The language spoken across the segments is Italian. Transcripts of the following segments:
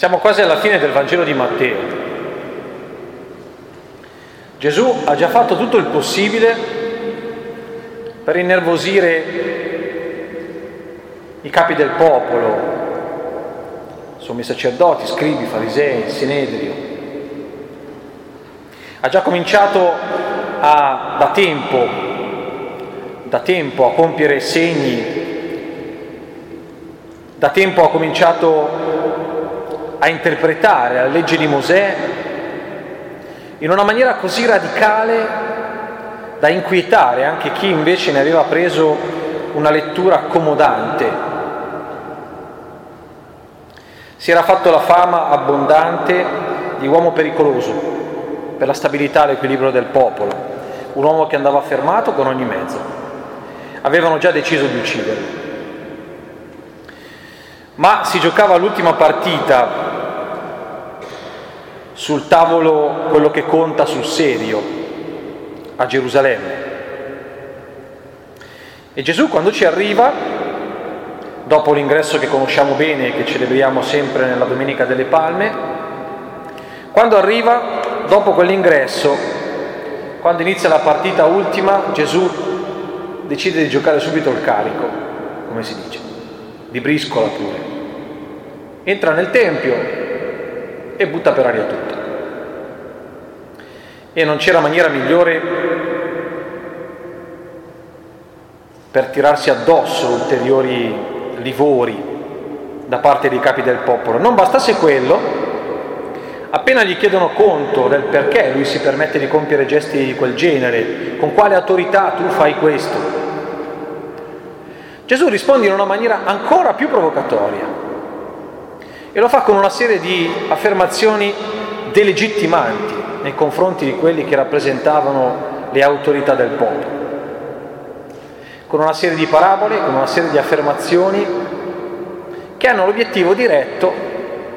Siamo quasi alla fine del Vangelo di Matteo. Gesù ha già fatto tutto il possibile per innervosire i capi del popolo, sommi sacerdoti, scribi, farisei, sinedrio. Ha già cominciato a, da tempo, da tempo a compiere segni, da tempo ha cominciato a interpretare la legge di Mosè in una maniera così radicale da inquietare anche chi invece ne aveva preso una lettura accomodante. Si era fatto la fama abbondante di uomo pericoloso per la stabilità e l'equilibrio del popolo, un uomo che andava fermato con ogni mezzo. Avevano già deciso di ucciderlo. Ma si giocava l'ultima partita sul tavolo quello che conta sul serio, a Gerusalemme. E Gesù quando ci arriva, dopo l'ingresso che conosciamo bene e che celebriamo sempre nella Domenica delle Palme, quando arriva, dopo quell'ingresso, quando inizia la partita ultima, Gesù decide di giocare subito il carico, come si dice, di briscola pure. Entra nel Tempio, e butta per aria tutto. E non c'era maniera migliore per tirarsi addosso ulteriori livori da parte dei capi del popolo. Non bastasse quello, appena gli chiedono conto del perché lui si permette di compiere gesti di quel genere, con quale autorità tu fai questo, Gesù risponde in una maniera ancora più provocatoria. Lo fa con una serie di affermazioni delegittimanti nei confronti di quelli che rappresentavano le autorità del popolo. Con una serie di parabole, con una serie di affermazioni che hanno l'obiettivo diretto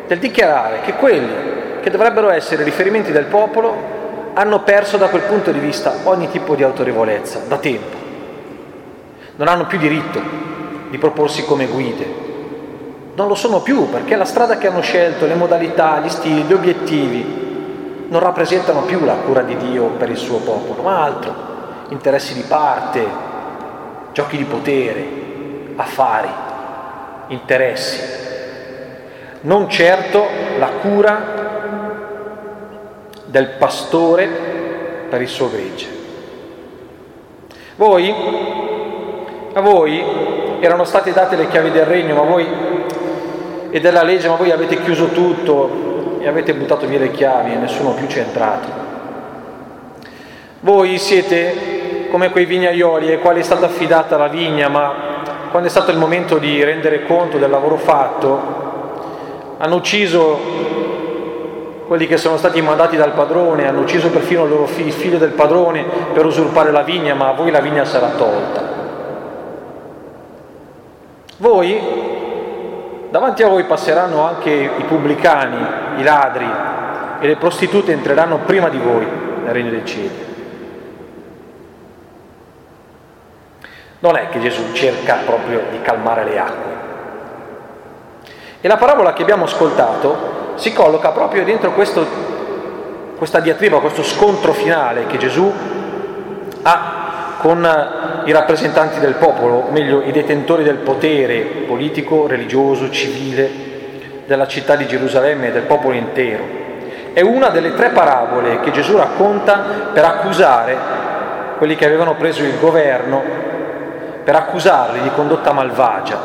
del dichiarare che quelli che dovrebbero essere riferimenti del popolo hanno perso da quel punto di vista ogni tipo di autorevolezza, da tempo. Non hanno più diritto di proporsi come guide, non lo sono più perché la strada che hanno scelto, le modalità, gli stili, gli obiettivi non rappresentano più la cura di Dio per il suo popolo, ma altro, interessi di parte, giochi di potere, affari, interessi, non certo la cura del pastore per il suo gregge. Voi, a voi erano state date le chiavi del regno, ma voi e della legge, ma voi avete chiuso tutto e avete buttato via le chiavi e nessuno più ci è entrato. Voi siete come quei vignaioli ai quali è stata affidata la vigna, ma quando è stato il momento di rendere conto del lavoro fatto, hanno ucciso quelli che sono stati mandati dal padrone, hanno ucciso perfino il loro figlio, il figlio del padrone per usurpare la vigna, ma a voi la vigna sarà tolta. Voi Davanti a voi passeranno anche i pubblicani, i ladri e le prostitute entreranno prima di voi nel regno dei cieli. Non è che Gesù cerca proprio di calmare le acque. E la parabola che abbiamo ascoltato si colloca proprio dentro questo, questa diatriba, questo scontro finale che Gesù ha con i rappresentanti del popolo, meglio i detentori del potere politico, religioso, civile della città di Gerusalemme e del popolo intero. È una delle tre parabole che Gesù racconta per accusare quelli che avevano preso il governo, per accusarli di condotta malvagia,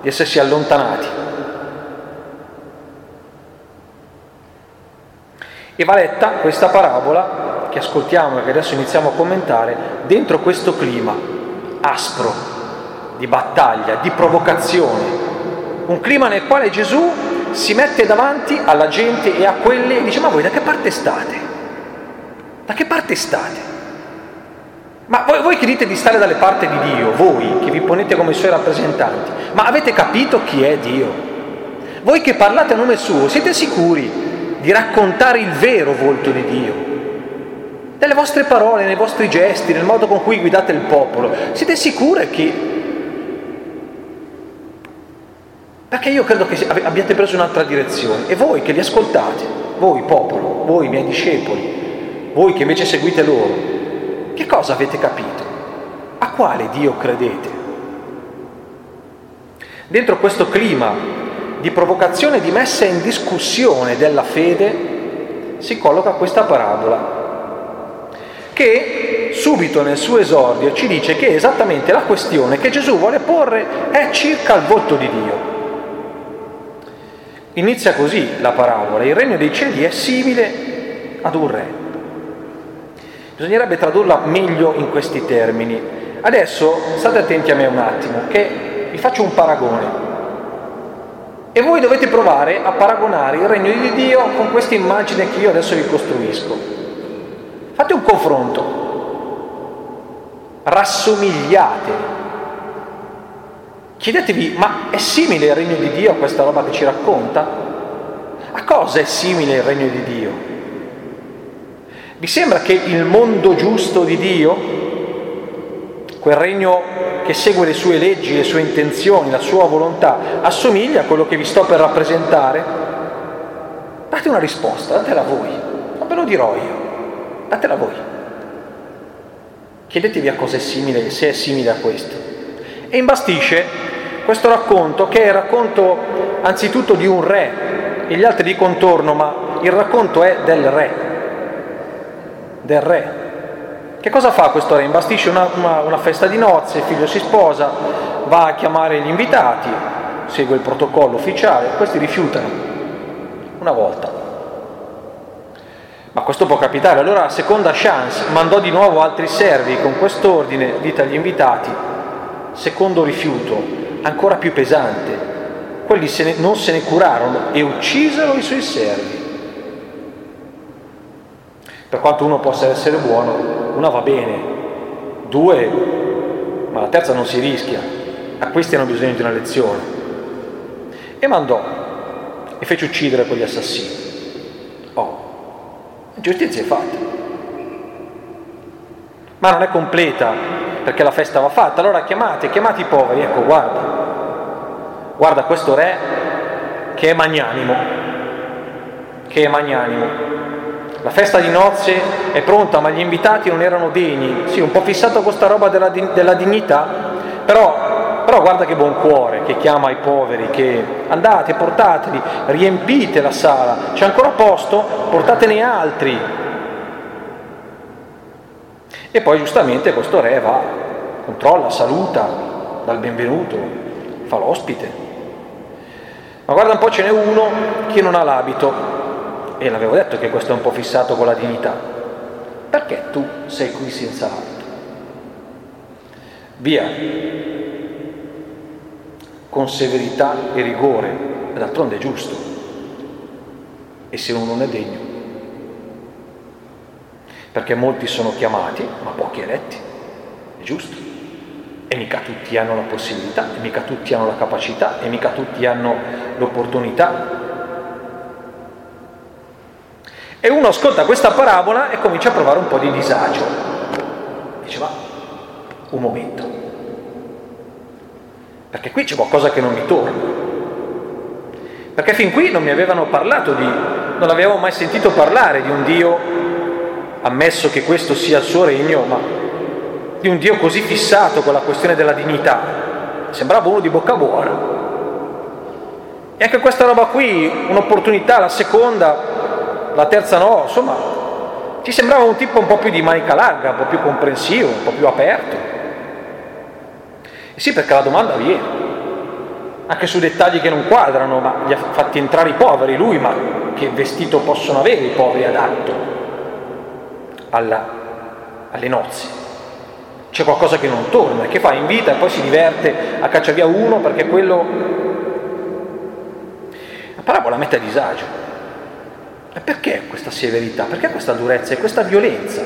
di essersi allontanati. E va letta questa parabola che ascoltiamo e che adesso iniziamo a commentare, dentro questo clima aspro, di battaglia, di provocazione, un clima nel quale Gesù si mette davanti alla gente e a quelli e dice ma voi da che parte state? Da che parte state? Ma voi, voi che dite di stare dalle parti di Dio, voi che vi ponete come suoi rappresentanti, ma avete capito chi è Dio? Voi che parlate a nome suo, siete sicuri di raccontare il vero volto di Dio? Nelle vostre parole, nei vostri gesti, nel modo con cui guidate il popolo. Siete sicure che Perché io credo che abbiate preso un'altra direzione e voi che li ascoltate, voi popolo, voi miei discepoli, voi che invece seguite loro, che cosa avete capito? A quale Dio credete? Dentro questo clima di provocazione di messa in discussione della fede si colloca questa parabola che subito nel suo esordio ci dice che esattamente la questione che Gesù vuole porre è circa il volto di Dio. Inizia così la parabola, il regno dei cieli è simile ad un re. Bisognerebbe tradurla meglio in questi termini. Adesso state attenti a me un attimo, che vi faccio un paragone. E voi dovete provare a paragonare il regno di Dio con questa immagine che io adesso vi costruisco. Fate un confronto, rassomigliate Chiedetevi, ma è simile il regno di Dio a questa roba che ci racconta? A cosa è simile il regno di Dio? Vi sembra che il mondo giusto di Dio, quel regno che segue le sue leggi, le sue intenzioni, la sua volontà, assomiglia a quello che vi sto per rappresentare? Date una risposta, datela voi, non ve lo dirò io, datela voi. Chiedetevi a cosa è simile, se è simile a questo. E imbastisce questo racconto, che è il racconto anzitutto di un re e gli altri di contorno, ma il racconto è del re, del re. Che cosa fa questo re? Imbastisce una, una, una festa di nozze, il figlio si sposa, va a chiamare gli invitati, segue il protocollo ufficiale, questi rifiutano una volta. Ma questo può capitare. Allora, seconda chance, mandò di nuovo altri servi con quest'ordine, dite agli invitati, secondo rifiuto, ancora più pesante. Quelli se ne, non se ne curarono e uccisero i suoi servi. Per quanto uno possa essere buono, una va bene, due, ma la terza non si rischia. A questi hanno bisogno di una lezione. E mandò e fece uccidere quegli assassini. Giustizia è fatta. Ma non è completa perché la festa va fatta, allora chiamate, chiamate i poveri, ecco guarda, guarda questo re che è magnanimo, che è magnanimo. La festa di nozze è pronta, ma gli invitati non erano degni. Sì, un po' fissato con questa roba della, della dignità, però, però, guarda che buon cuore che chiama i poveri, che andate, portateli, riempite la sala, c'è ancora posto, portatene altri, e poi giustamente questo re va, controlla, saluta, dà il benvenuto, fa l'ospite. Ma guarda un po', ce n'è uno che non ha l'abito, e l'avevo detto che questo è un po' fissato con la dignità. Perché tu sei qui senza l'abito? Via, con severità e rigore, d'altronde è giusto. E se uno non è degno, perché molti sono chiamati, ma pochi eletti, è giusto. E mica tutti hanno la possibilità, e mica tutti hanno la capacità, e mica tutti hanno l'opportunità. E uno ascolta questa parabola e comincia a provare un po' di disagio. Dice, ma un momento, perché qui c'è qualcosa che non mi torna. Perché fin qui non mi avevano parlato di, non avevo mai sentito parlare di un Dio ammesso che questo sia il suo regno, ma di un Dio così fissato con la questione della dignità. Sembrava uno di bocca buona. E anche questa roba qui, un'opportunità, la seconda, la terza no, insomma, ci sembrava un tipo un po' più di manica larga, un po' più comprensivo, un po' più aperto. Sì, perché la domanda viene, anche su dettagli che non quadrano, ma li ha fatti entrare i poveri, lui, ma che vestito possono avere i poveri adatto? alla, alle nozze. C'è qualcosa che non torna, che fa? Invita e poi si diverte a cacciare via uno perché quello... La parabola mette a disagio. E perché questa severità? Perché questa durezza e questa violenza?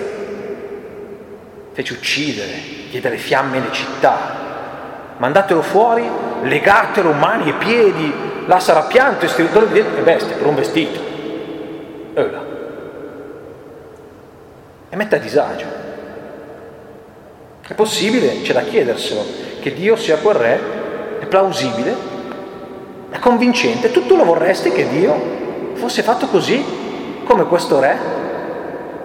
Fece uccidere, chiedere fiamme le città, mandatelo fuori, legatelo mani e piedi, là sarà pianto e stridore di dentro e bestia per un vestito. E là e mette a disagio. È possibile, c'è da chiederselo, che Dio sia quel re? È plausibile? È convincente. Tu lo vorresti che Dio fosse fatto così, come questo re?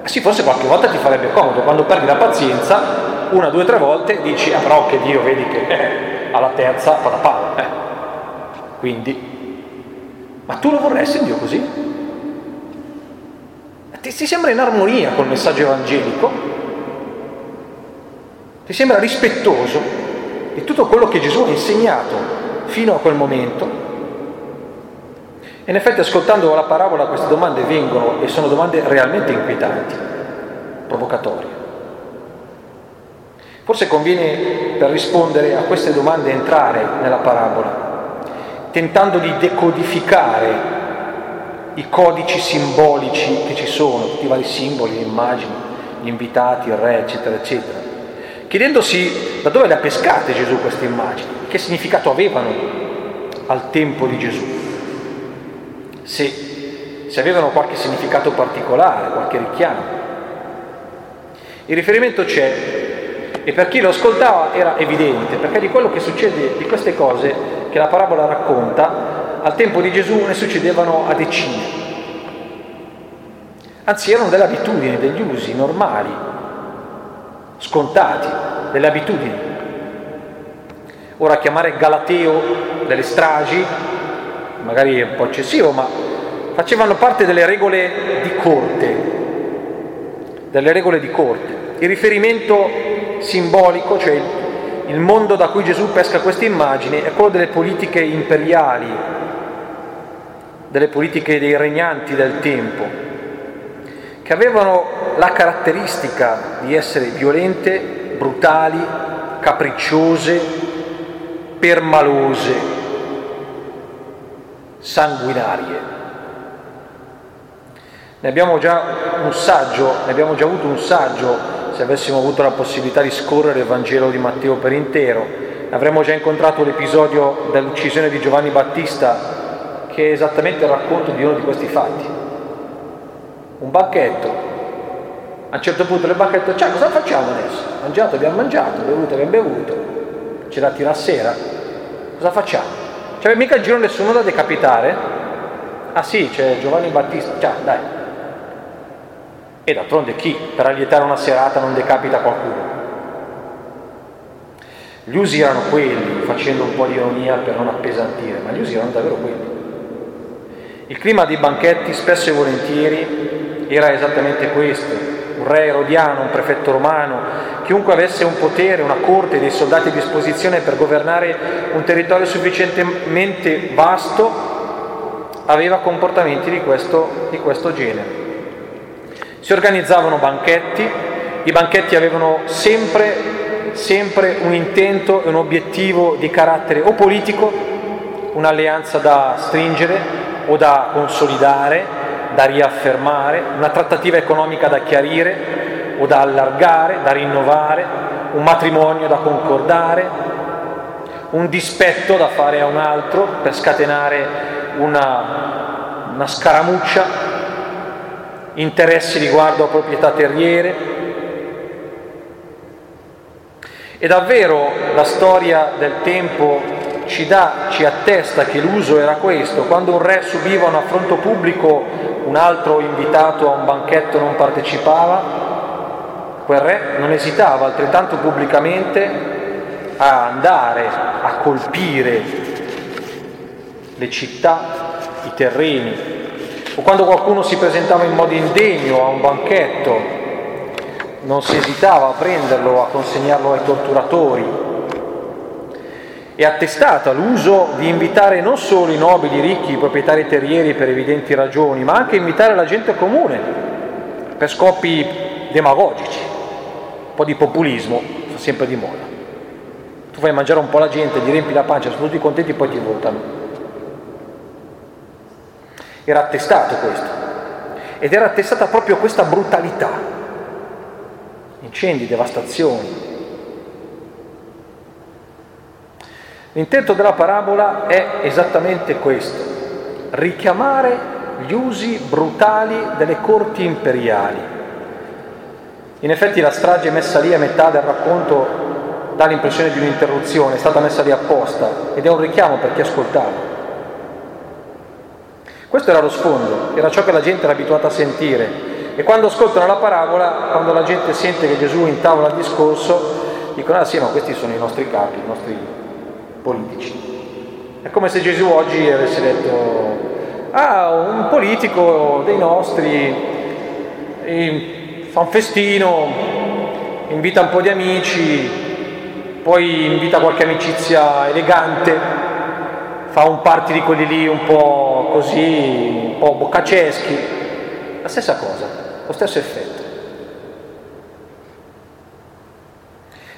Eh sì, forse qualche volta ti farebbe comodo, quando perdi la pazienza, una, due, tre volte dici, ah però che Dio vedi che eh, alla terza fa da palo. Eh. Quindi, ma tu lo vorresti Dio così? Ti, ti sembra in armonia col messaggio evangelico? Ti sembra rispettoso di tutto quello che Gesù ha insegnato fino a quel momento? In effetti ascoltando la parabola queste domande vengono e sono domande realmente inquietanti, provocatorie. Forse conviene per rispondere a queste domande entrare nella parabola, tentando di decodificare i codici simbolici che ci sono, tutti i vari simboli, le immagini, gli invitati, il re, eccetera, eccetera, chiedendosi da dove le ha pescate Gesù queste immagini, che significato avevano al tempo di Gesù se, se avevano qualche significato particolare, qualche richiamo. Il riferimento c'è e per chi lo ascoltava era evidente, perché di quello che succede, di queste cose che la parabola racconta, al tempo di Gesù ne succedevano a decine. Anzi, erano delle abitudini, degli usi normali, scontati, delle abitudini. Ora chiamare Galateo delle stragi magari è un po' eccessivo, ma facevano parte delle regole di corte, delle regole di corte. Il riferimento simbolico, cioè il mondo da cui Gesù pesca queste immagini, è quello delle politiche imperiali, delle politiche dei regnanti del tempo, che avevano la caratteristica di essere violente, brutali, capricciose, permalose, sanguinarie. Ne abbiamo già un saggio, ne abbiamo già avuto un saggio se avessimo avuto la possibilità di scorrere il Vangelo di Matteo per intero. Avremmo già incontrato l'episodio dell'uccisione di Giovanni Battista che è esattamente il racconto di uno di questi fatti. Un banchetto. A un certo punto del banchetto, cioè cosa facciamo adesso? Mangiato, abbiamo mangiato, bevuto, abbiamo bevuto. C'è da tirare sera. Cosa facciamo? Cioè mica in giro nessuno da decapitare? Ah sì, c'è Giovanni Battista, cioè dai. E d'altronde chi per allietare una serata non decapita qualcuno? Gli usi erano quelli, facendo un po' di ironia per non appesantire, ma gli usi erano davvero quelli. Il clima dei banchetti spesso e volentieri era esattamente questo, un re erodiano, un prefetto romano, chiunque avesse un potere, una corte, dei soldati a disposizione per governare un territorio sufficientemente vasto, aveva comportamenti di questo, di questo genere. Si organizzavano banchetti, i banchetti avevano sempre, sempre un intento e un obiettivo di carattere o politico, un'alleanza da stringere o da consolidare, da riaffermare, una trattativa economica da chiarire o da allargare, da rinnovare, un matrimonio da concordare, un dispetto da fare a un altro per scatenare una, una scaramuccia, interessi riguardo a proprietà terriere. E davvero la storia del tempo ci dà, ci attesta che l'uso era questo, quando un re subiva un affronto pubblico un altro invitato a un banchetto non partecipava, quel re non esitava altrettanto pubblicamente a andare a colpire le città, i terreni, o quando qualcuno si presentava in modo indegno a un banchetto, non si esitava a prenderlo, a consegnarlo ai torturatori, è attestata l'uso di invitare non solo i nobili, i ricchi, i proprietari terrieri per evidenti ragioni, ma anche invitare la gente comune per scopi demagogici. Un po' di populismo fa sempre di moda. Tu fai mangiare un po' la gente, gli riempi la pancia, sono tutti contenti, poi ti votano. Era attestato questo. Ed era attestata proprio questa brutalità. Incendi, devastazioni, L'intento della parabola è esattamente questo, richiamare gli usi brutali delle corti imperiali. In effetti la strage messa lì a metà del racconto dà l'impressione di un'interruzione, è stata messa lì apposta ed è un richiamo per chi ascoltava. Questo era lo sfondo, era ciò che la gente era abituata a sentire. E quando ascoltano la parabola, quando la gente sente che Gesù intavola il discorso, dicono, ah sì, ma questi sono i nostri capi, i nostri politici. È come se Gesù oggi avesse detto, ah, un politico dei nostri fa un festino, invita un po' di amici, poi invita qualche amicizia elegante, fa un party di quelli lì un po' così, un po' boccaceschi, la stessa cosa, lo stesso effetto.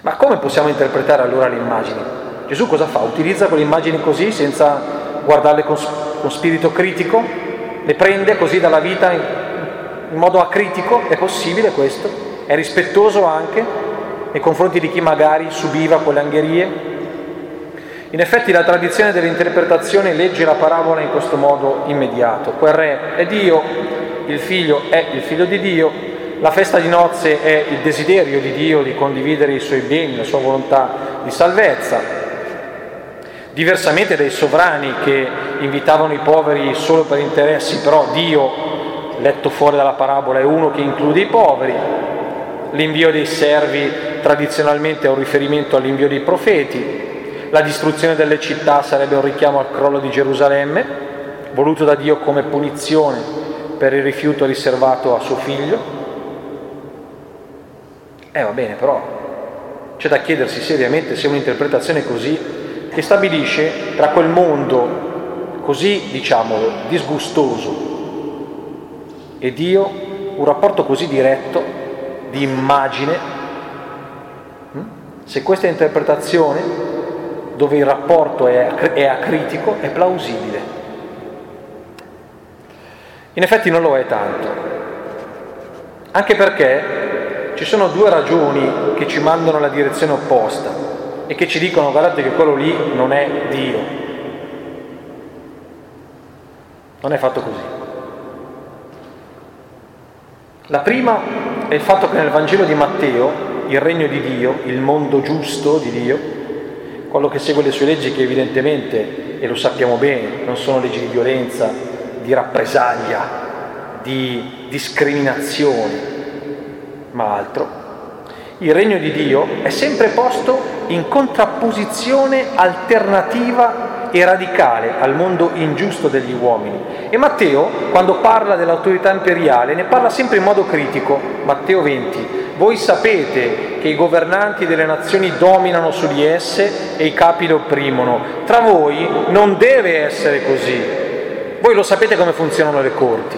Ma come possiamo interpretare allora le immagini? Gesù cosa fa? Utilizza quelle immagini così senza guardarle con, con spirito critico? Le prende così dalla vita in, in modo acritico? È possibile questo? È rispettoso anche nei confronti di chi magari subiva quelle angherie? In effetti la tradizione dell'interpretazione legge la parabola in questo modo immediato. Quel re è Dio, il figlio è il figlio di Dio, la festa di nozze è il desiderio di Dio di condividere i suoi beni, la sua volontà di salvezza. Diversamente dai sovrani che invitavano i poveri solo per interessi, però Dio, letto fuori dalla parabola, è uno che include i poveri. L'invio dei servi tradizionalmente è un riferimento all'invio dei profeti, la distruzione delle città sarebbe un richiamo al crollo di Gerusalemme, voluto da Dio come punizione per il rifiuto riservato a suo figlio. Eh va bene, però c'è da chiedersi seriamente se un'interpretazione così, che stabilisce tra quel mondo così, diciamo, disgustoso e Dio un rapporto così diretto di immagine, hm? se questa interpretazione dove il rapporto è, acritico, è plausibile. In effetti non lo è tanto, anche perché ci sono due ragioni che ci mandano nella direzione opposta e che ci dicono guardate che quello lì non è Dio, non è fatto così. La prima è il fatto che nel Vangelo di Matteo il regno di Dio, il mondo giusto di Dio, quello che segue le sue leggi che evidentemente, e lo sappiamo bene, non sono leggi di violenza, di rappresaglia, di discriminazione, ma altro. Il regno di Dio è sempre posto in contrapposizione alternativa e radicale al mondo ingiusto degli uomini. E Matteo, quando parla dell'autorità imperiale, ne parla sempre in modo critico. Matteo 20. Voi sapete che i governanti delle nazioni dominano su di esse e i capi le opprimono. Tra voi non deve essere così. Voi lo sapete come funzionano le corti,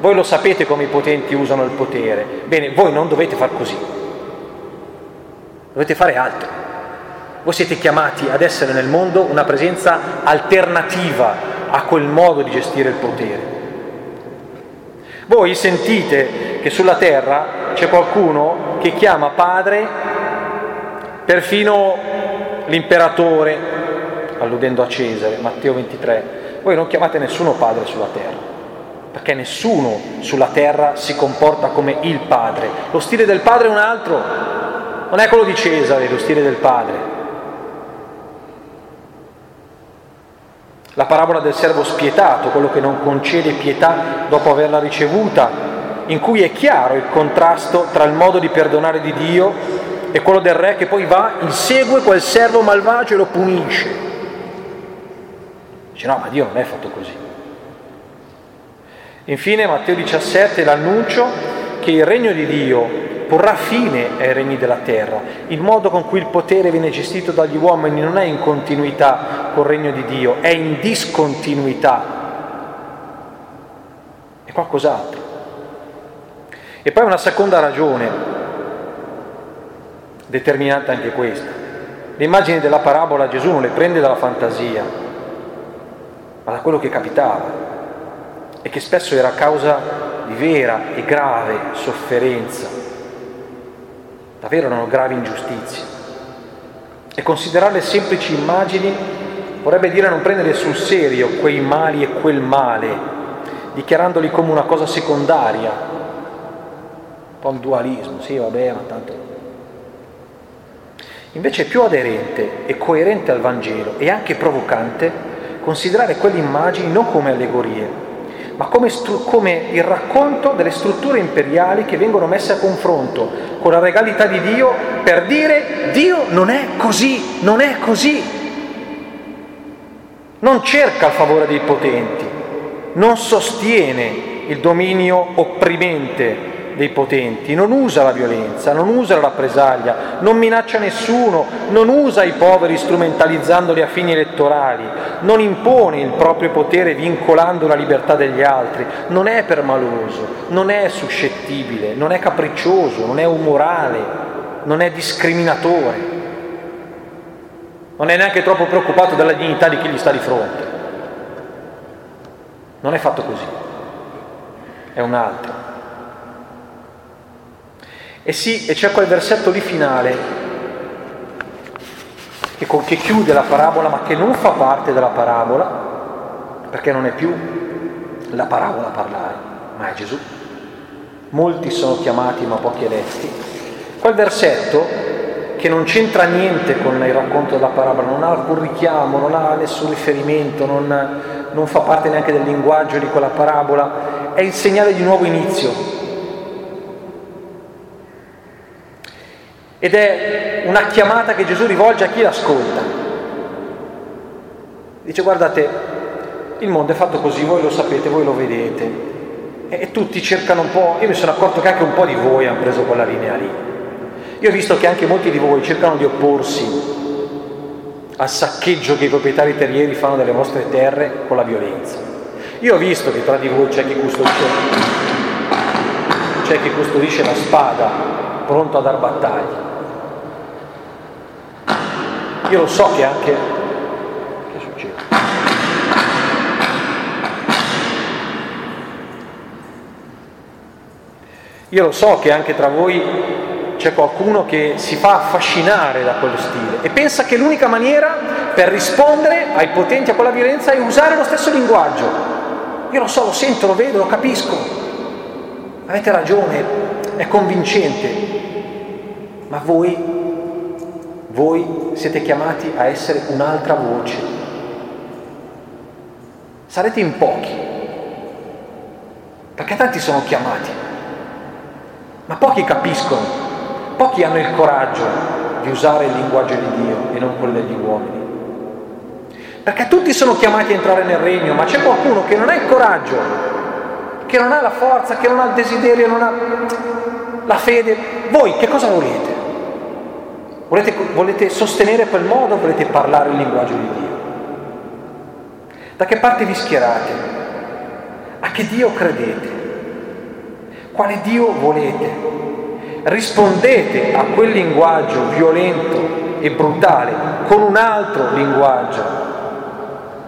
voi lo sapete come i potenti usano il potere. Bene, voi non dovete far così. Dovete fare altro. Voi siete chiamati ad essere nel mondo una presenza alternativa a quel modo di gestire il potere. Voi sentite che sulla terra c'è qualcuno che chiama padre perfino l'imperatore, alludendo a Cesare, Matteo 23. Voi non chiamate nessuno padre sulla terra, perché nessuno sulla terra si comporta come il padre. Lo stile del padre è un altro, non è quello di Cesare, lo stile del padre. La parabola del servo spietato, quello che non concede pietà dopo averla ricevuta, in cui è chiaro il contrasto tra il modo di perdonare di Dio e quello del re che poi va, insegue quel servo malvagio e lo punisce. Dice no, ma Dio non è fatto così. Infine Matteo 17 l'annuncio che il regno di Dio porrà fine ai regni della terra. Il modo con cui il potere viene gestito dagli uomini non è in continuità col regno di Dio, è in discontinuità. È qualcos'altro. E poi una seconda ragione, determinante anche questa. Le immagini della parabola Gesù non le prende dalla fantasia, ma da quello che capitava e che spesso era causa di vera e grave sofferenza. Davvero erano gravi ingiustizie. E considerarle semplici immagini vorrebbe dire non prendere sul serio quei mali e quel male, dichiarandoli come una cosa secondaria, po' un dualismo, sì vabbè, ma tanto... Invece è più aderente e coerente al Vangelo e anche provocante considerare quelle immagini non come allegorie, ma come, stru- come, il racconto delle strutture imperiali che vengono messe a confronto con la regalità di Dio per dire Dio non è così, non è così. Non cerca il favore dei potenti, non sostiene il dominio opprimente dei potenti, non usa la violenza, non usa la rappresaglia, non minaccia nessuno, non usa i poveri strumentalizzandoli a fini elettorali, non impone il proprio potere vincolando la libertà degli altri, non è permaloso, non è suscettibile, non è capriccioso, non è umorale, non è discriminatore, non è neanche troppo preoccupato della dignità di chi gli sta di fronte. Non è fatto così, è un altro. E sì, e c'è quel versetto lì finale che, che chiude la parabola ma che non fa parte della parabola, perché non è più la parabola a parlare, ma è Gesù. Molti sono chiamati ma pochi eletti. Quel versetto che non c'entra niente con il racconto della parabola, non ha alcun richiamo, non ha nessun riferimento, non, non fa parte neanche del linguaggio di quella parabola, è il segnale di nuovo inizio, Ed è una chiamata che Gesù rivolge a chi l'ascolta. Dice guardate, il mondo è fatto così, voi lo sapete, voi lo vedete. E tutti cercano un po', io mi sono accorto che anche un po' di voi hanno preso quella linea lì. Io ho visto che anche molti di voi cercano di opporsi al saccheggio che i proprietari terrieri fanno delle vostre terre con la violenza. Io ho visto che tra di voi c'è chi custodisce, c'è chi custodisce la spada pronto a dar battaglia. Io lo so che anche... Che succede? Io lo so che anche tra voi c'è qualcuno che si fa affascinare da quello stile e pensa che l'unica maniera per rispondere ai potenti a quella violenza è usare lo stesso linguaggio. Io lo so, lo sento, lo vedo, lo capisco. Avete ragione, è convincente. Ma voi voi siete chiamati a essere un'altra voce. Sarete in pochi, perché tanti sono chiamati, ma pochi capiscono, pochi hanno il coraggio di usare il linguaggio di Dio e non quello degli uomini. Perché tutti sono chiamati a entrare nel regno, ma c'è qualcuno che non ha il coraggio, che non ha la forza, che non ha il desiderio, non ha la fede. Voi che cosa volete? Volete, volete sostenere quel modo? Volete parlare il linguaggio di Dio? Da che parte vi schierate? A che Dio credete? Quale Dio volete? Rispondete a quel linguaggio violento e brutale con un altro linguaggio,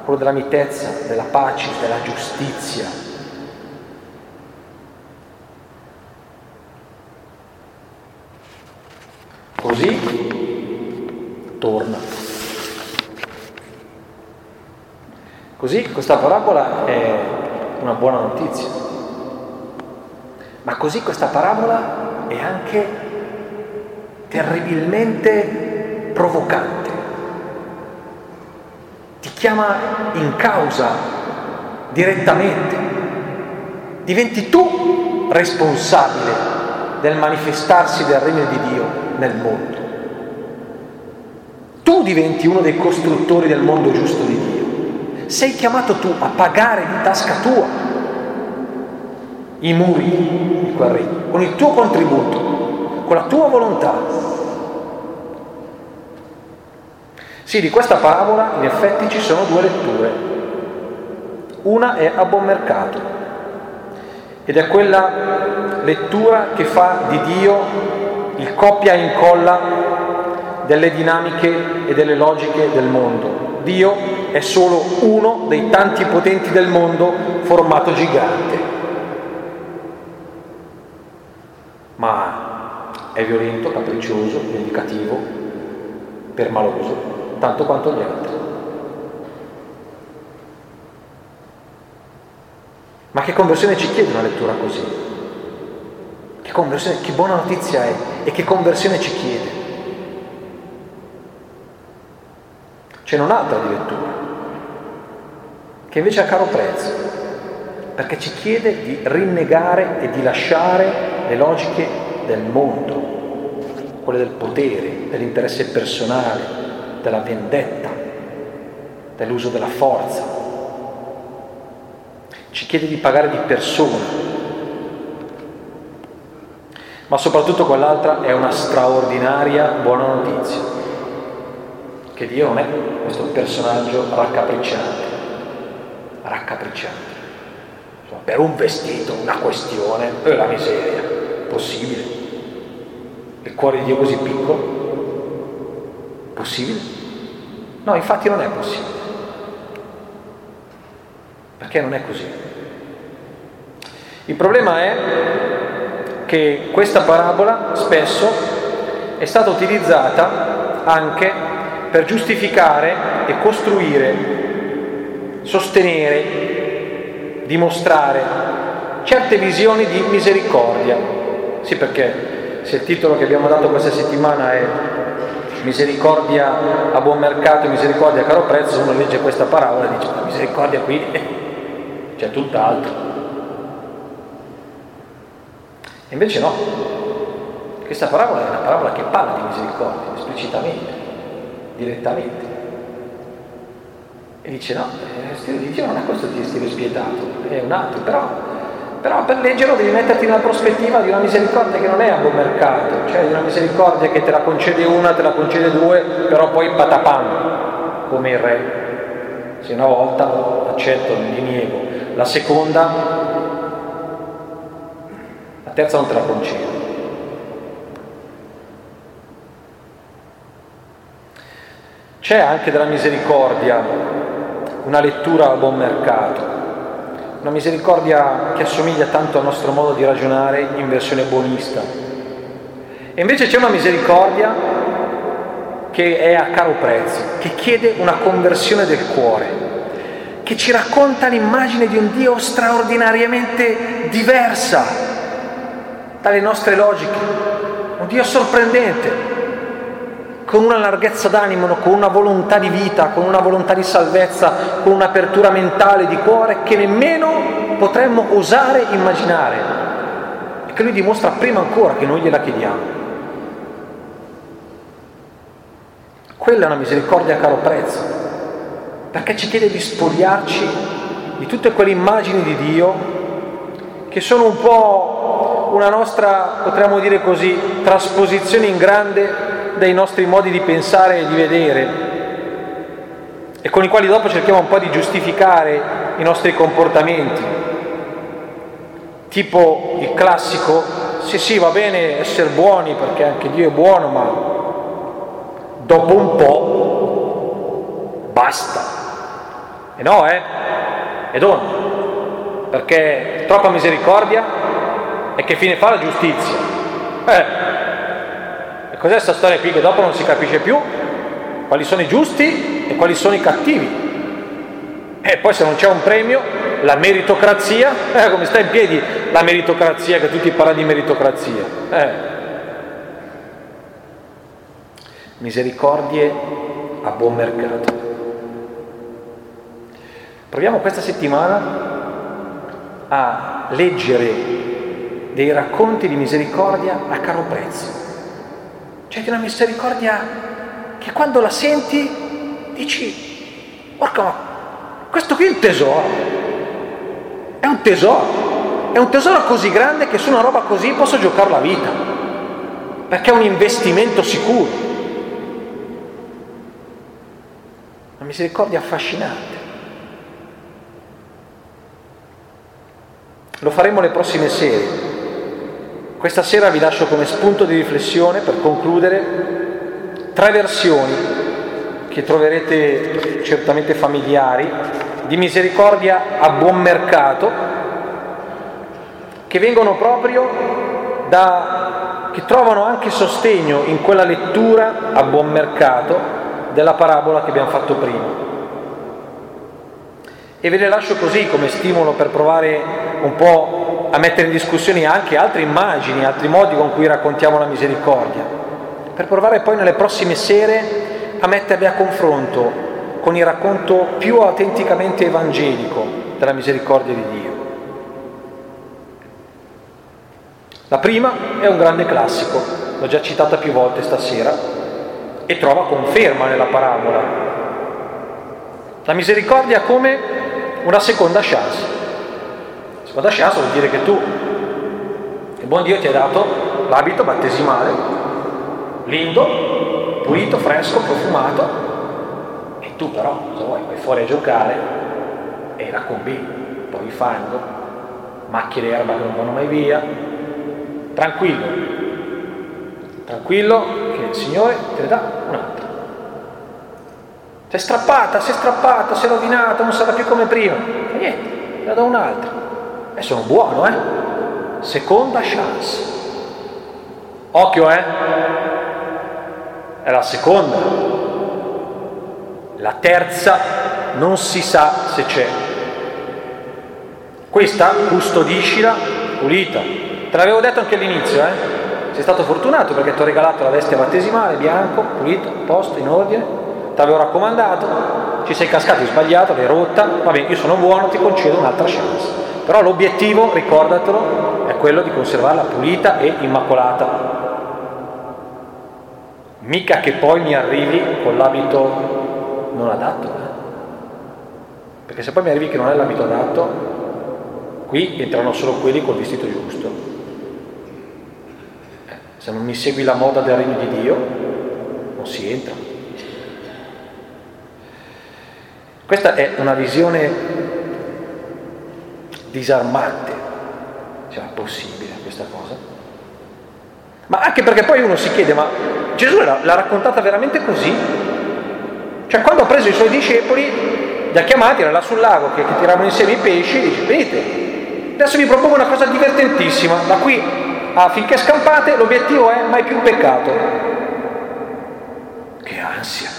quello della mitezza, della pace, della giustizia, Così torna. Così questa parabola è una buona notizia, ma così questa parabola è anche terribilmente provocante. Ti chiama in causa direttamente. Diventi tu responsabile del manifestarsi del regno di Dio nel mondo. Tu diventi uno dei costruttori del mondo giusto di Dio. Sei chiamato tu a pagare di tasca tua i muri di quel regno, con il tuo contributo, con la tua volontà. Sì, di questa parabola in effetti ci sono due letture. Una è a buon mercato ed è quella lettura che fa di Dio il copia e incolla delle dinamiche e delle logiche del mondo. Dio è solo uno dei tanti potenti del mondo formato gigante. Ma è violento, capriccioso, vendicativo, permaloso, tanto quanto gli altri. Ma che conversione ci chiede una lettura così? Che, che buona notizia è e che conversione ci chiede. Ce n'è un'altra di lettura, che invece ha caro prezzo. perché ci chiede di rinnegare e di lasciare le logiche del mondo, quelle del potere, dell'interesse personale, della vendetta, dell'uso della forza. Ci chiede di pagare di persona, ma soprattutto quell'altra è una straordinaria buona notizia, che Dio non è questo personaggio raccapricciante, raccapricciante. Insomma, per un vestito, una questione, è la miseria, possibile. Il cuore di Dio così piccolo? Possibile? No, infatti non è possibile. Perché non è così? Il problema è che questa parabola spesso è stata utilizzata anche per giustificare e costruire, sostenere, dimostrare certe visioni di misericordia. Sì, perché se il titolo che abbiamo dato questa settimana è misericordia a buon mercato e misericordia a caro prezzo, uno legge questa parabola e dice misericordia qui c'è tutt'altro. Invece no, questa parabola è una parabola che parla di misericordia esplicitamente, direttamente. E dice no, stile di Dio non è questo di stile spietato, è un altro, però, però per leggerlo devi metterti nella prospettiva di una misericordia che non è a buon mercato, cioè di una misericordia che te la concede una, te la concede due, però poi patapam, come il re. Se una volta accetto, gli nego, la seconda terza non te la concedo. C'è anche della misericordia una lettura a buon mercato, una misericordia che assomiglia tanto al nostro modo di ragionare in versione buonista. E invece c'è una misericordia che è a caro prezzo, che chiede una conversione del cuore, che ci racconta l'immagine di un Dio straordinariamente diversa dalle nostre logiche. Un Dio sorprendente, con una larghezza d'animo, con una volontà di vita, con una volontà di salvezza, con un'apertura mentale di cuore che nemmeno potremmo osare immaginare e che Lui dimostra prima ancora che noi gliela chiediamo. Quella è una misericordia a caro prezzo, perché ci chiede di spogliarci di tutte quelle immagini di Dio che sono un po' una nostra, potremmo dire così, trasposizione in grande dei nostri modi di pensare e di vedere e con i quali dopo cerchiamo un po' di giustificare i nostri comportamenti. Tipo il classico, sì sì va bene essere buoni perché anche Dio è buono, ma dopo un po' basta. E no, eh? E non, perché troppa misericordia e che fine fa la giustizia? Eh, e cos'è questa storia qui che dopo non si capisce più? Quali sono i giusti e quali sono i cattivi? E poi se non c'è un premio, la meritocrazia, eh, come sta in piedi la meritocrazia, che tutti parlano di meritocrazia? Eh. Misericordie a buon mercato. Proviamo questa settimana a leggere dei racconti di misericordia a caro prezzo. C'è di una misericordia che quando la senti dici, porca ma questo qui è un tesoro, è un tesoro, è un tesoro così grande che su una roba così posso giocare la vita, perché è un investimento sicuro. Una misericordia affascinante. Lo faremo le prossime sere. Questa sera vi lascio come spunto di riflessione per concludere tre versioni che troverete certamente familiari di misericordia a buon mercato che vengono proprio da che trovano anche sostegno in quella lettura a buon mercato della parabola che abbiamo fatto prima. E ve le lascio così come stimolo per provare un po' a mettere in discussione anche altre immagini, altri modi con cui raccontiamo la misericordia, per provare poi nelle prossime sere a metterle a confronto con il racconto più autenticamente evangelico della misericordia di Dio. La prima è un grande classico, l'ho già citata più volte stasera, e trova conferma nella parabola. La misericordia come una seconda chance. Chance vuol dire che tu, il buon Dio ti ha dato l'abito battesimale, lindo, pulito, fresco, profumato, e tu però, se vuoi, vai fuori a giocare e la combini, un po' di fango, macchie d'erba che non vanno mai via, tranquillo, tranquillo che il Signore te ne dà un'altra. È strappata, è strappata, è rovinata, non sarà più come prima. E niente, te ne do un'altra. E sono buono, eh? Seconda chance. Occhio, eh? È la seconda. La terza non si sa se c'è. Questa custodiscila pulita. Te l'avevo detto anche all'inizio, eh? Sei stato fortunato perché ti ho regalato la veste battesimale, bianco, pulito, posto, in ordine, ti avevo raccomandato, ci sei cascato, hai sbagliato, l'hai rotta, va bene, io sono buono, ti concedo un'altra chance. Però l'obiettivo, ricordatelo, è quello di conservarla pulita e immacolata. Mica che poi mi arrivi con l'abito non adatto, eh? perché se poi mi arrivi che non è l'abito adatto, qui entrano solo quelli col vestito giusto. Se non mi segui la moda del regno di Dio, non si entra. Questa è una visione disarmante. Cioè, è possibile questa cosa? Ma anche perché poi uno si chiede, ma Gesù l'ha, raccontata veramente così? Cioè, quando ha preso i suoi discepoli, li ha chiamati, era là sul lago che, che tiravano insieme i pesci, dice, venite, adesso vi propongo una cosa divertentissima, da qui affinché scampate l'obiettivo è mai più peccato. Che ansia.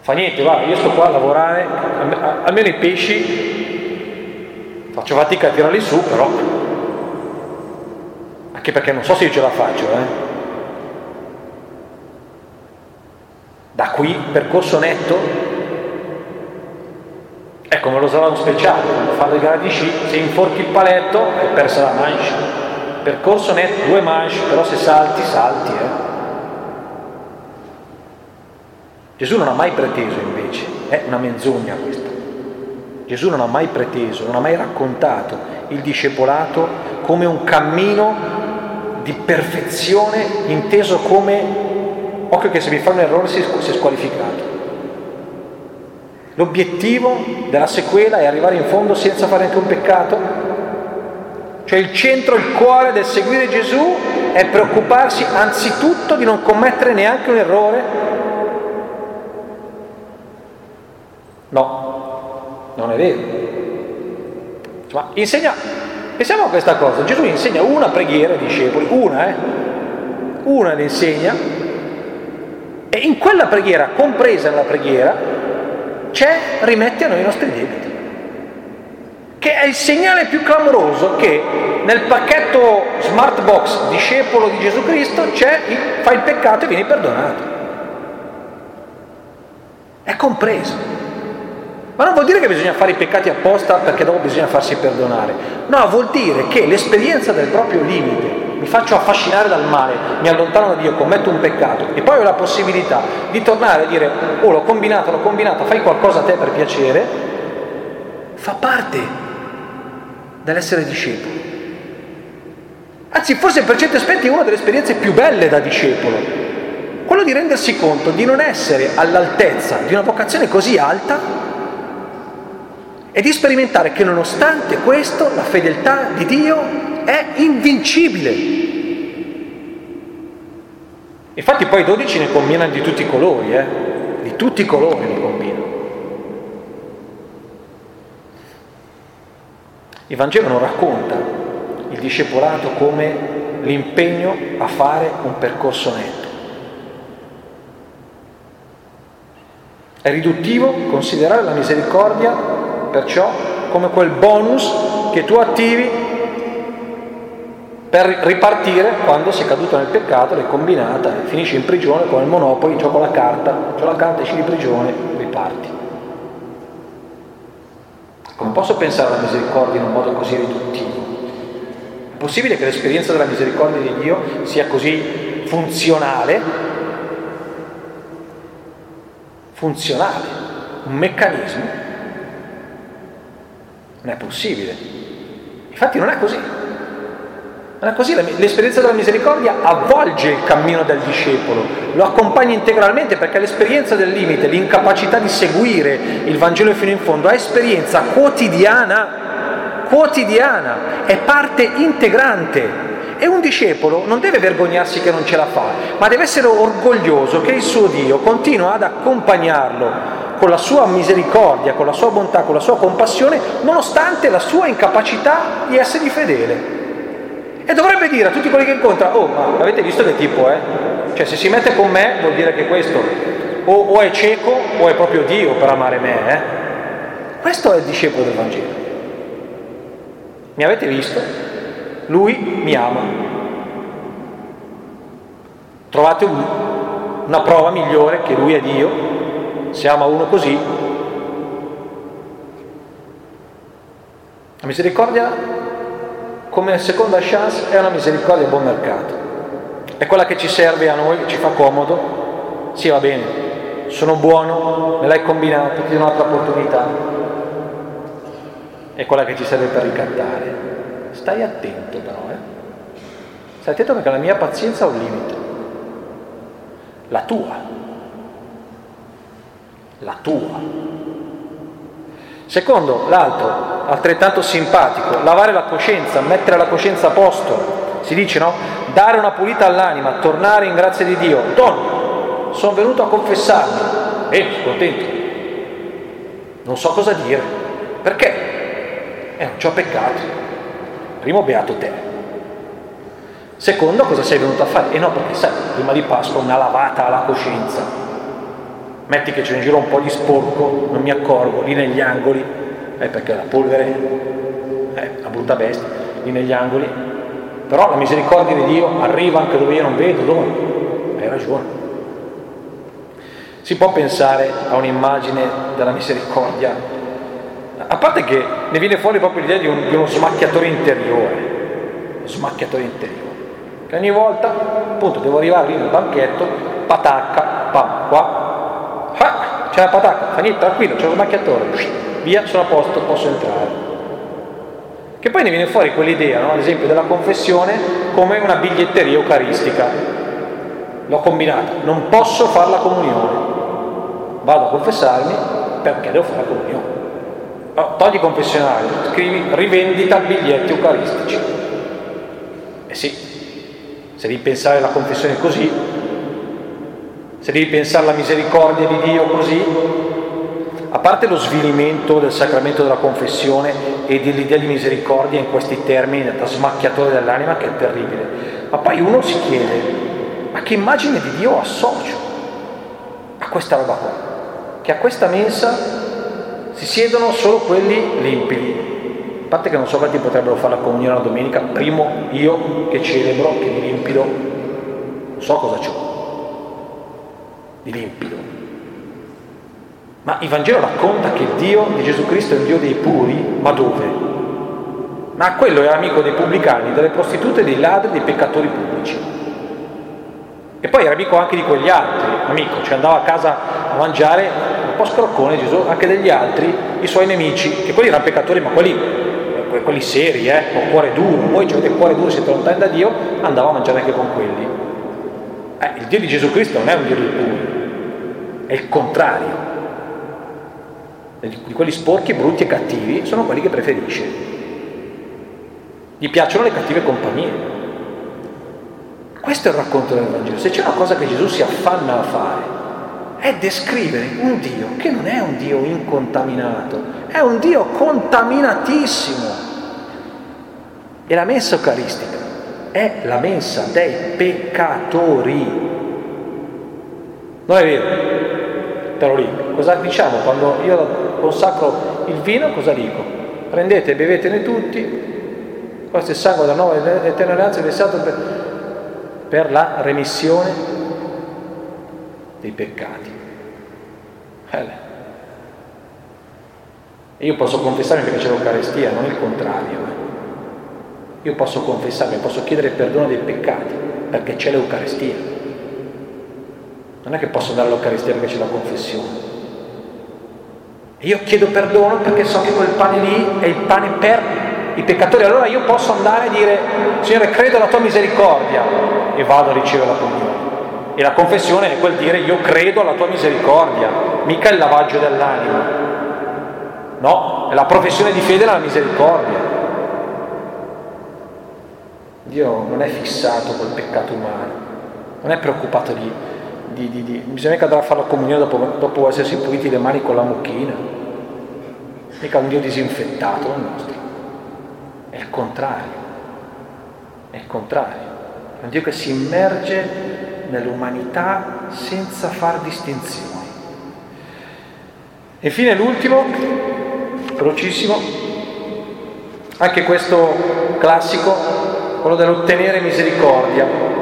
Fa niente, va, io sto qua a lavorare, almeno i pesci faccio fatica a tirarli su, però anche perché non so se io ce la faccio, eh. Da qui, percorso netto, ecco me lo sarà un speciale, quando fanno le gare sci, se inforchi il paletto hai persa la mancia percorso netto, due manche, però se salti, salti. Eh. Gesù non ha mai preteso invece, è una menzogna questa. Gesù non ha mai preteso, non ha mai raccontato il discepolato come un cammino di perfezione inteso come, occhio che se mi fa un errore si, si è squalificato. L'obiettivo della sequela è arrivare in fondo senza fare anche un peccato? Cioè il centro, il cuore del seguire Gesù è preoccuparsi anzitutto di non commettere neanche un errore? No, è vero. Ma insegna, pensiamo a questa cosa, Gesù insegna una preghiera ai discepoli, una, eh? Una le insegna e in quella preghiera, compresa nella preghiera, c'è rimetti a noi i nostri debiti che è il segnale più clamoroso che nel pacchetto smart box discepolo di Gesù Cristo c'è il, fai il peccato e vieni perdonato. È compreso. Ma non vuol dire che bisogna fare i peccati apposta perché dopo bisogna farsi perdonare. No, vuol dire che l'esperienza del proprio limite, mi faccio affascinare dal male, mi allontano da Dio, commetto un peccato e poi ho la possibilità di tornare a dire, oh l'ho combinato, l'ho combinato, fai qualcosa a te per piacere, fa parte dall'essere discepolo. Anzi, forse per certi aspetti è una delle esperienze più belle da discepolo, quello di rendersi conto di non essere all'altezza di una vocazione così alta e di sperimentare che nonostante questo la fedeltà di Dio è invincibile. Infatti poi i dodici ne combinano di tutti i colori, eh? di tutti i colori ne combinano. Il Vangelo non racconta il discepolato come l'impegno a fare un percorso netto. È riduttivo considerare la misericordia perciò come quel bonus che tu attivi per ripartire quando sei caduto nel peccato, l'hai combinata finisci in prigione come il Monopoli, gioco la carta, gioco la carta, esci di prigione, riparti. Non posso pensare alla misericordia in un modo così riduttivo. possibile che l'esperienza della misericordia di Dio sia così funzionale? Funzionale, un meccanismo? Non è possibile. Infatti non è così. Non è così, l'esperienza della misericordia avvolge il cammino del discepolo, lo accompagna integralmente perché l'esperienza del limite, l'incapacità di seguire il Vangelo fino in fondo è esperienza quotidiana, quotidiana, è parte integrante. E un discepolo non deve vergognarsi che non ce la fa, ma deve essere orgoglioso che il suo Dio continua ad accompagnarlo con la sua misericordia, con la sua bontà, con la sua compassione, nonostante la sua incapacità di essergli fedele. E dovrebbe dire a tutti quelli che incontra, oh, ma avete visto che tipo è? Cioè se si mette con me vuol dire che questo o, o è cieco o è proprio Dio per amare me. Eh? Questo è il discepolo del Vangelo. Mi avete visto? Lui mi ama. Trovate un, una prova migliore che lui è Dio? Se ama uno così. La misericordia come seconda chance è una misericordia a buon mercato. È quella che ci serve a noi, ci fa comodo. Sì, va bene, sono buono, me l'hai combinato, ti do un'altra opportunità. È quella che ci serve per ricattare. Stai attento però, eh. Stai attento perché la mia pazienza ha un limite. La tua. La tua. Secondo, l'altro, altrettanto simpatico, lavare la coscienza, mettere la coscienza a posto. Si dice, no? Dare una pulita all'anima, tornare in grazia di Dio. Don, sono venuto a confessarmi. Bene, sono contento. Non so cosa dire. Perché? Eh, non ci ho peccato. Primo, beato te. Secondo, cosa sei venuto a fare? E eh no, perché sai, prima di Pasqua una lavata alla coscienza metti che c'è in giro un po' di sporco, non mi accorgo, lì negli angoli, eh, perché la polvere è una brutta bestia, lì negli angoli, però la misericordia di Dio arriva anche dove io non vedo, dove? Hai ragione. Si può pensare a un'immagine della misericordia, a parte che ne viene fuori proprio l'idea di, un, di uno smacchiatore interiore, smacchiatore interiore, che ogni volta appunto devo arrivare lì nel banchetto, patacca, pam, qua, c'è la patacca, fa niente, tranquillo, c'è lo smacchiatore, via, sono a posto, posso entrare. Che poi ne viene fuori quell'idea, no? ad esempio, della confessione come una biglietteria eucaristica. L'ho combinata, non posso fare la comunione. Vado a confessarmi perché devo fare la comunione. Oh, togli confessionario, scrivi rivendita biglietti eucaristici. Eh sì, se devi pensare alla confessione così, se devi pensare alla misericordia di Dio così, a parte lo svilimento del sacramento della confessione e dell'idea di misericordia in questi termini da smacchiatore dell'anima che è terribile, ma poi uno si chiede, ma che immagine di Dio associo a questa roba qua? Che a questa mensa si siedono solo quelli limpidi. A parte che non so quanti potrebbero fare la comunione la domenica, primo io che celebro, che mi limpido, non so cosa ho di limpido. Ma il Vangelo racconta che Dio di Gesù Cristo è il Dio dei puri, ma dove? Ma quello era amico dei pubblicani, delle prostitute, dei ladri, dei peccatori pubblici. E poi era amico anche di quegli altri, amico, cioè andava a casa a mangiare un po' scroccone Gesù, anche degli altri, i suoi nemici, che quelli erano peccatori, ma quelli, quelli seri, eh, con cuore duro, voi avete il cuore duro, siete lontani da Dio, andava a mangiare anche con quelli. Eh, il Dio di Gesù Cristo non è un Dio dei puri, è il contrario. Di quelli sporchi, brutti e cattivi sono quelli che preferisce. Gli piacciono le cattive compagnie. Questo è il racconto del Vangelo. Se c'è una cosa che Gesù si affanna a fare, è descrivere un Dio che non è un Dio incontaminato, è un Dio contaminatissimo. E la mensa eucaristica è la mensa dei peccatori. Non è vero? Te lì. Cosa diciamo quando io consacro il vino? Cosa dico? Prendete e bevetene tutti, questo è il sangue della nuova eterna alleanza versato per, per la remissione dei peccati. Eh. Io posso confessarmi perché c'è l'Eucarestia, non il contrario. Io posso confessarmi, posso chiedere perdono dei peccati, perché c'è l'Eucaristia. Non è che posso dare l'Eucaristia perché c'è la confessione. Io chiedo perdono perché so che quel pane lì è il pane per i peccatori. Allora io posso andare a dire, Signore, credo alla tua misericordia e vado a ricevere la comunione. E la confessione è quel dire io credo alla tua misericordia, mica il lavaggio dell'anima. No, è la professione di fede alla misericordia. Dio non è fissato col peccato umano, non è preoccupato di, di, di, di bisogna mica andare a fare la comunione dopo, dopo essersi puliti le mani con la mucchina, mica un Dio disinfettato il nostro, è il contrario, è il contrario, è un Dio che si immerge nell'umanità senza far distinzioni. Infine l'ultimo, velocissimo, anche questo classico, quello dell'ottenere misericordia.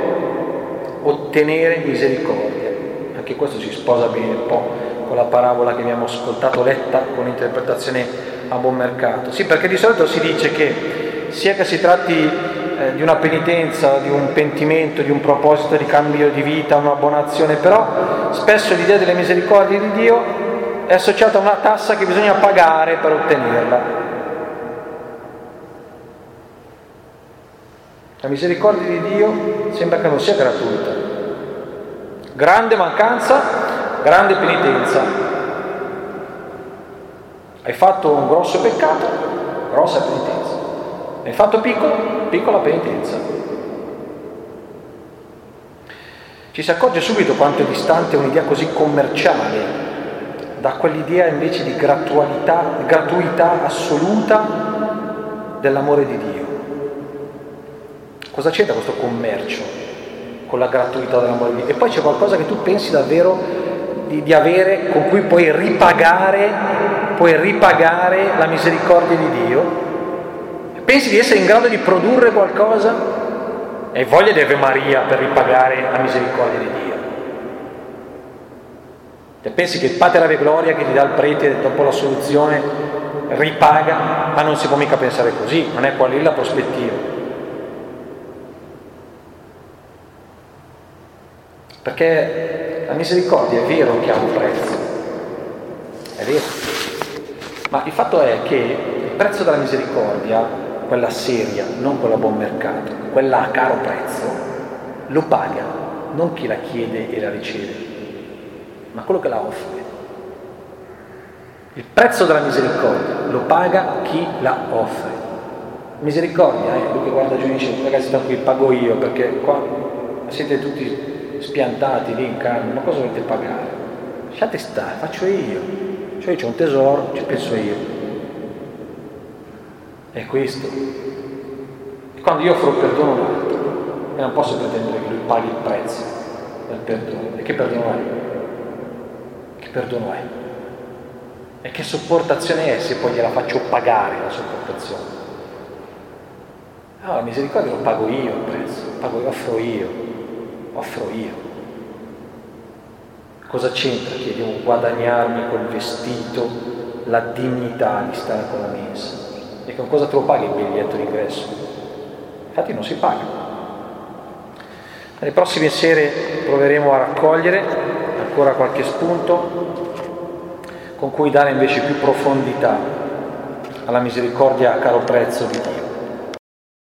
Ottenere misericordia. Anche questo si sposa bene un po' con la parabola che abbiamo ascoltato letta con interpretazione a buon mercato. Sì, perché di solito si dice che sia che si tratti eh, di una penitenza, di un pentimento, di un proposito di cambio di vita, una buona azione, però spesso l'idea delle misericordie di Dio è associata a una tassa che bisogna pagare per ottenerla. La misericordia di Dio sembra che non sia gratuita. Grande mancanza, grande penitenza. Hai fatto un grosso peccato, grossa penitenza. Hai fatto piccolo, piccola penitenza. Ci si accorge subito quanto è distante un'idea così commerciale da quell'idea invece di gratuità, assoluta dell'amore di Dio. Cosa c'entra questo commercio con la gratuità dell'amore di Dio? E poi c'è qualcosa che tu pensi davvero di, di avere, con cui puoi ripagare, puoi ripagare la misericordia di Dio? Pensi di essere in grado di produrre qualcosa? E voglia di Ave Maria per ripagare la misericordia di Dio. Te pensi che il Pater Ave Gloria che ti dà il prete dopo la soluzione ripaga? Ma non si può mica pensare così, non è qual è la prospettiva. Perché la misericordia è vero che ha un prezzo, è vero, ma il fatto è che il prezzo della misericordia, quella seria, non quella a buon mercato, quella a caro prezzo, lo paga non chi la chiede e la riceve, ma quello che la offre. Il prezzo della misericordia lo paga chi la offre. Misericordia, eh, lui che guarda giù e dice, ragazzi sta qui, pago io, perché qua siete tutti spiantati lì in carne, ma cosa volete pagare? Lasciate stare, faccio io. Cioè c'è un tesoro, ci penso io. È questo. E quando io offro perdono a un altro, e non posso pretendere che lui paghi il prezzo del perdono. E che perdono è? perdono è? E che sopportazione è se poi gliela faccio pagare la sopportazione? Ah, la misericordia lo pago io il prezzo, pago, offro io, offro io. Cosa c'entra che devo guadagnarmi col vestito la dignità di stare con la mensa? E con cosa te lo paghi il biglietto d'ingresso? Infatti non si paga. Nelle prossime sere proveremo a raccogliere ancora qualche spunto con cui dare invece più profondità alla misericordia a caro prezzo di Dio.